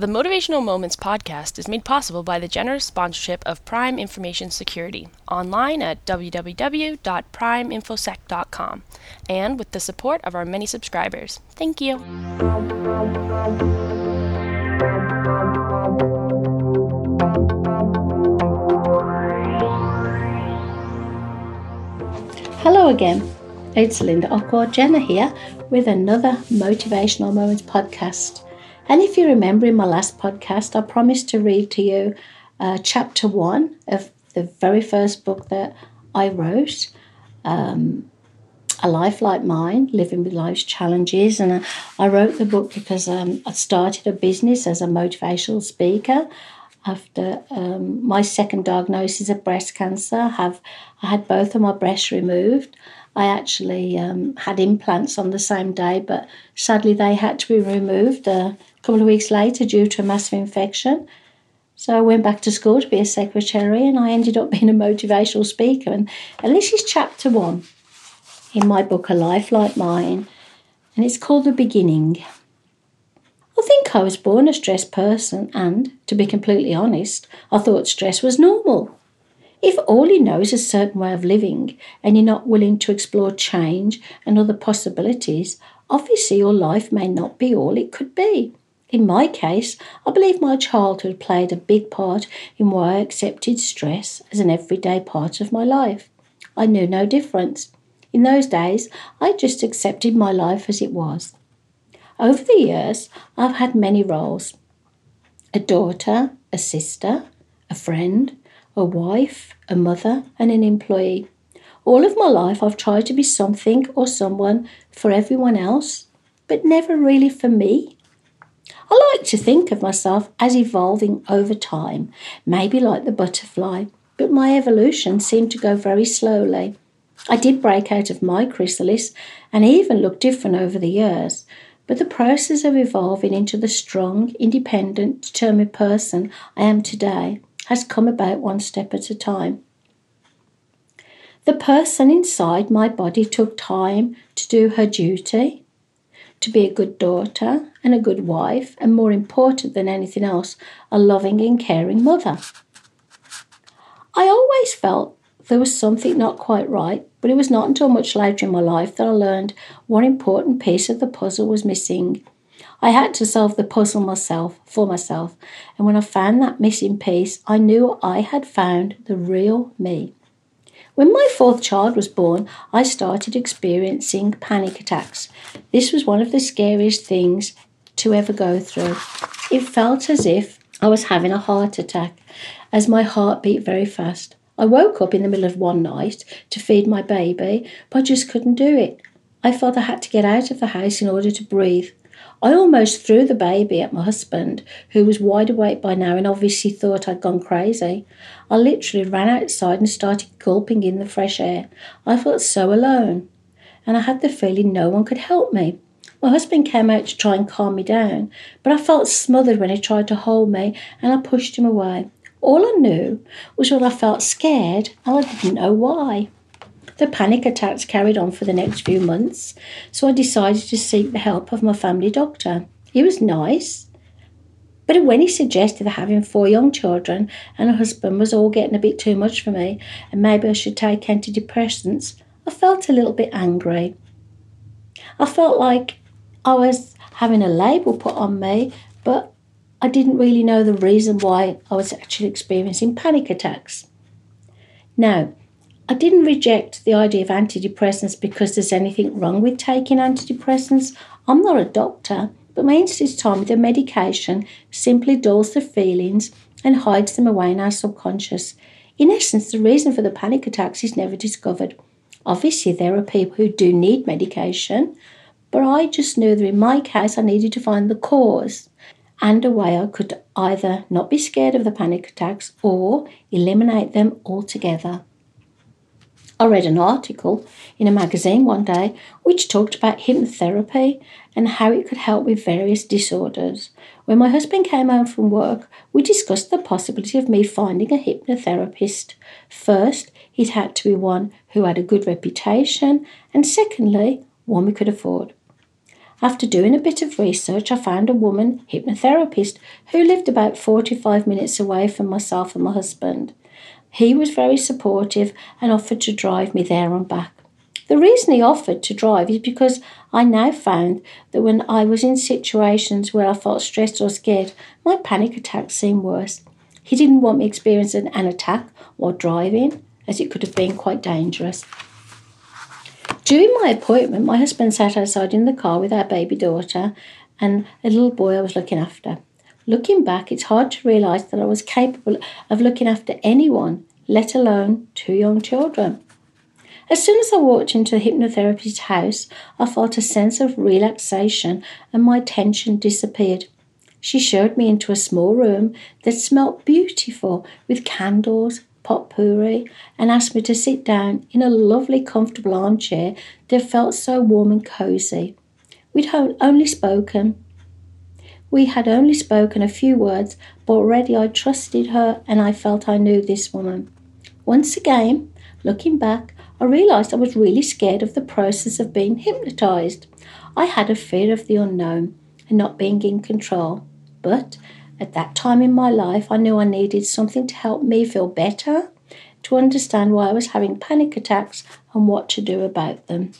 The Motivational Moments podcast is made possible by the generous sponsorship of Prime Information Security, online at www.primeinfosec.com, and with the support of our many subscribers. Thank you. Hello again. It's Linda Ockward Jenner here with another Motivational Moments podcast. And if you remember in my last podcast, I promised to read to you uh, chapter one of the very first book that I wrote, um, A Life Like Mine Living with Life's Challenges. And uh, I wrote the book because um, I started a business as a motivational speaker after um, my second diagnosis of breast cancer. I have I had both of my breasts removed. I actually um, had implants on the same day, but sadly they had to be removed a couple of weeks later due to a massive infection. So I went back to school to be a secretary, and I ended up being a motivational speaker. And, and this is chapter one in my book, A Life Like Mine, and it's called The Beginning. I was born a stressed person, and to be completely honest, I thought stress was normal. If all you know is a certain way of living and you're not willing to explore change and other possibilities, obviously your life may not be all it could be. In my case, I believe my childhood played a big part in why I accepted stress as an everyday part of my life. I knew no difference. In those days, I just accepted my life as it was. Over the years, I've had many roles a daughter, a sister, a friend, a wife, a mother, and an employee. All of my life, I've tried to be something or someone for everyone else, but never really for me. I like to think of myself as evolving over time, maybe like the butterfly, but my evolution seemed to go very slowly. I did break out of my chrysalis and even look different over the years, but the process of evolving into the strong, independent, determined person I am today has come about one step at a time. The person inside my body took time to do her duty, to be a good daughter and a good wife, and more important than anything else, a loving and caring mother. I always felt there was something not quite right, but it was not until much later in my life that I learned one important piece of the puzzle was missing. I had to solve the puzzle myself, for myself, and when I found that missing piece, I knew I had found the real me. When my fourth child was born, I started experiencing panic attacks. This was one of the scariest things to ever go through. It felt as if I was having a heart attack, as my heart beat very fast. I woke up in the middle of one night to feed my baby, but I just couldn't do it. I felt I had to get out of the house in order to breathe. I almost threw the baby at my husband, who was wide awake by now and obviously thought I'd gone crazy. I literally ran outside and started gulping in the fresh air. I felt so alone, and I had the feeling no one could help me. My husband came out to try and calm me down, but I felt smothered when he tried to hold me, and I pushed him away. All I knew was that I felt scared and I didn't know why. The panic attacks carried on for the next few months, so I decided to seek the help of my family doctor. He was nice, but when he suggested that having four young children and a husband was all getting a bit too much for me and maybe I should take antidepressants, I felt a little bit angry. I felt like I was having a label put on me, but I didn't really know the reason why I was actually experiencing panic attacks. Now, I didn't reject the idea of antidepressants because there's anything wrong with taking antidepressants. I'm not a doctor, but my institute told me the medication simply dulls the feelings and hides them away in our subconscious. In essence, the reason for the panic attacks is never discovered. Obviously, there are people who do need medication, but I just knew that in my case I needed to find the cause and a way I could either not be scared of the panic attacks or eliminate them altogether. I read an article in a magazine one day which talked about hypnotherapy and how it could help with various disorders. When my husband came home from work, we discussed the possibility of me finding a hypnotherapist. First, it had to be one who had a good reputation, and secondly, one we could afford. After doing a bit of research, I found a woman hypnotherapist who lived about 45 minutes away from myself and my husband. He was very supportive and offered to drive me there and back. The reason he offered to drive is because I now found that when I was in situations where I felt stressed or scared, my panic attacks seemed worse. He didn't want me experiencing an attack while driving, as it could have been quite dangerous. During my appointment, my husband sat outside in the car with our baby daughter and a little boy I was looking after. Looking back, it's hard to realise that I was capable of looking after anyone, let alone two young children. As soon as I walked into the hypnotherapist's house, I felt a sense of relaxation and my tension disappeared. She showed me into a small room that smelt beautiful with candles, potpourri and asked me to sit down in a lovely, comfortable armchair that felt so warm and cosy. We'd only spoken. We had only spoken a few words, but already I trusted her and I felt I knew this woman. Once again, looking back, I realised I was really scared of the process of being hypnotised. I had a fear of the unknown and not being in control. But at that time in my life, I knew I needed something to help me feel better, to understand why I was having panic attacks and what to do about them.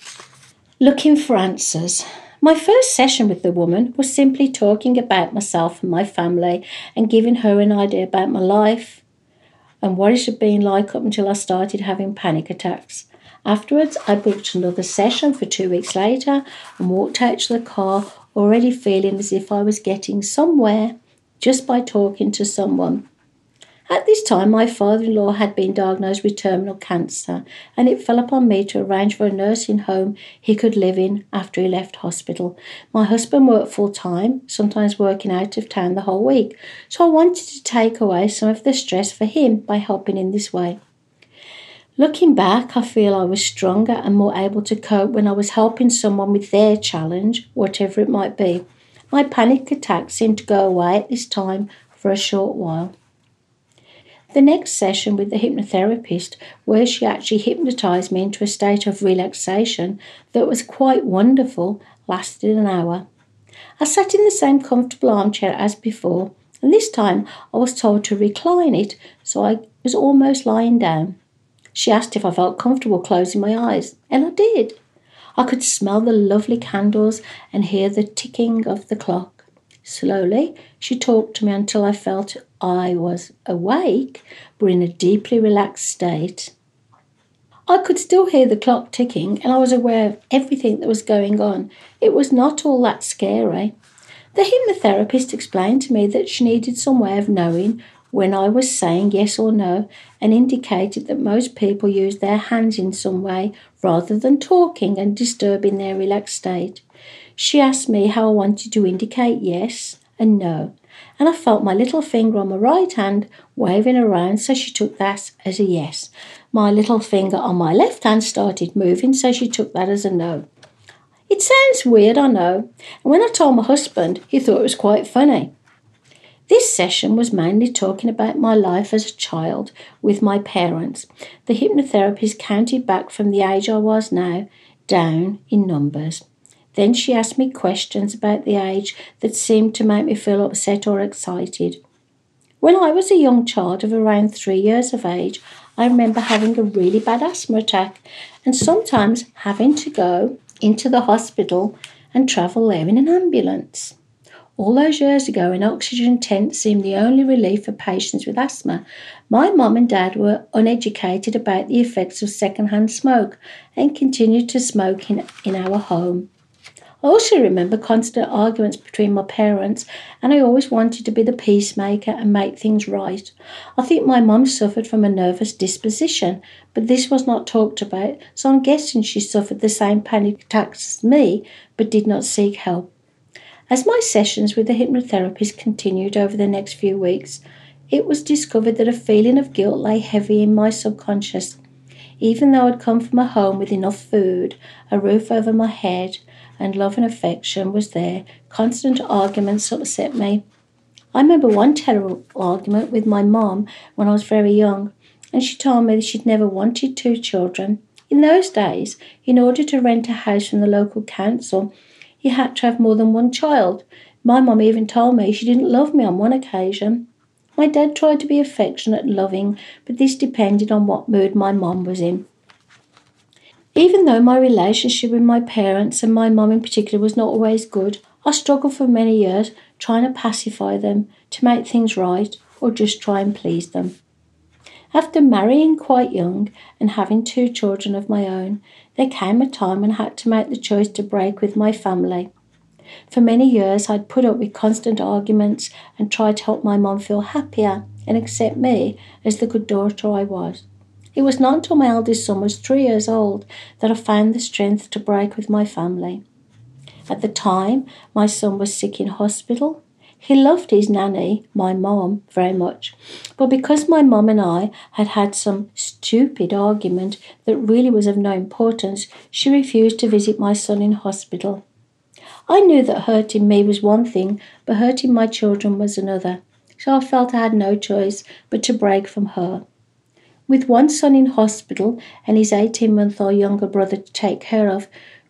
Looking for answers. My first session with the woman was simply talking about myself and my family and giving her an idea about my life and what it had been like up until I started having panic attacks. Afterwards, I booked another session for two weeks later and walked out to the car already feeling as if I was getting somewhere just by talking to someone. At this time, my father in law had been diagnosed with terminal cancer, and it fell upon me to arrange for a nursing home he could live in after he left hospital. My husband worked full time, sometimes working out of town the whole week, so I wanted to take away some of the stress for him by helping in this way. Looking back, I feel I was stronger and more able to cope when I was helping someone with their challenge, whatever it might be. My panic attacks seemed to go away at this time for a short while. The next session with the hypnotherapist, where she actually hypnotized me into a state of relaxation that was quite wonderful, lasted an hour. I sat in the same comfortable armchair as before, and this time I was told to recline it, so I was almost lying down. She asked if I felt comfortable closing my eyes, and I did. I could smell the lovely candles and hear the ticking of the clock. Slowly, she talked to me until I felt I was awake, but in a deeply relaxed state. I could still hear the clock ticking, and I was aware of everything that was going on. It was not all that scary. The hypnotherapist explained to me that she needed some way of knowing when I was saying yes or no and indicated that most people use their hands in some way rather than talking and disturbing their relaxed state. She asked me how I wanted to indicate yes and no, and I felt my little finger on my right hand waving around, so she took that as a yes. My little finger on my left hand started moving, so she took that as a no. It sounds weird, I know, and when I told my husband, he thought it was quite funny. This session was mainly talking about my life as a child with my parents. The hypnotherapist counted back from the age I was now down in numbers. Then she asked me questions about the age that seemed to make me feel upset or excited. When I was a young child of around three years of age, I remember having a really bad asthma attack and sometimes having to go into the hospital and travel there in an ambulance. All those years ago, an oxygen tent seemed the only relief for patients with asthma. My mum and dad were uneducated about the effects of secondhand smoke and continued to smoke in, in our home. I also remember constant arguments between my parents, and I always wanted to be the peacemaker and make things right. I think my mum suffered from a nervous disposition, but this was not talked about, so I'm guessing she suffered the same panic attacks as me, but did not seek help. As my sessions with the hypnotherapist continued over the next few weeks, it was discovered that a feeling of guilt lay heavy in my subconscious. Even though I'd come from a home with enough food, a roof over my head, and love and affection was there, constant arguments upset me. I remember one terrible argument with my mom when I was very young, and she told me that she'd never wanted two children. In those days, in order to rent a house from the local council, you had to have more than one child. My mum even told me she didn't love me on one occasion. My dad tried to be affectionate and loving, but this depended on what mood my mum was in. Even though my relationship with my parents and my mum in particular was not always good, I struggled for many years trying to pacify them, to make things right, or just try and please them. After marrying quite young and having two children of my own, there came a time when I had to make the choice to break with my family. For many years, I'd put up with constant arguments and tried to help my mum feel happier and accept me as the good daughter I was. It was not until my eldest son was three years old that I found the strength to break with my family. At the time, my son was sick in hospital. He loved his nanny, my mom, very much. But because my mom and I had had some stupid argument that really was of no importance, she refused to visit my son in hospital. I knew that hurting me was one thing, but hurting my children was another. So I felt I had no choice but to break from her. With one son in hospital and his 18 month old younger brother to take care of,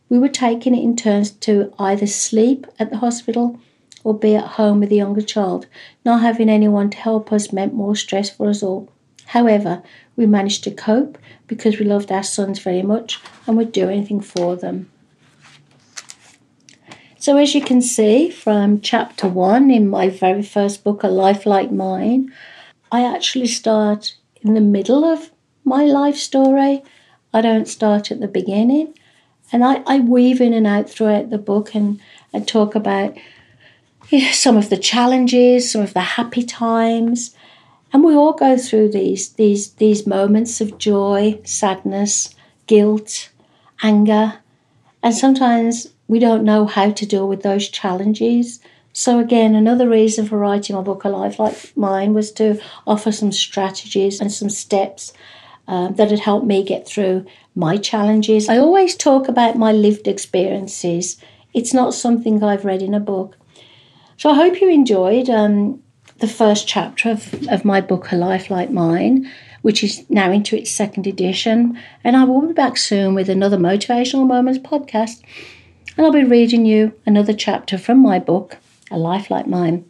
we were taking it in turns to either sleep at the hospital or be at home with a younger child. Not having anyone to help us meant more stress for us all. However, we managed to cope because we loved our sons very much and would do anything for them. So, as you can see from chapter one in my very first book, A Life Like Mine, I actually start in the middle of my life story. I don't start at the beginning. And I, I weave in and out throughout the book and, and talk about some of the challenges, some of the happy times. And we all go through these, these, these moments of joy, sadness, guilt, anger. And sometimes we don't know how to deal with those challenges. So, again, another reason for writing my book, A Life Like Mine, was to offer some strategies and some steps um, that had helped me get through my challenges. I always talk about my lived experiences, it's not something I've read in a book. So, I hope you enjoyed um, the first chapter of, of my book, A Life Like Mine, which is now into its second edition. And I will be back soon with another Motivational Moments podcast. And I'll be reading you another chapter from my book, a Life Like Mine.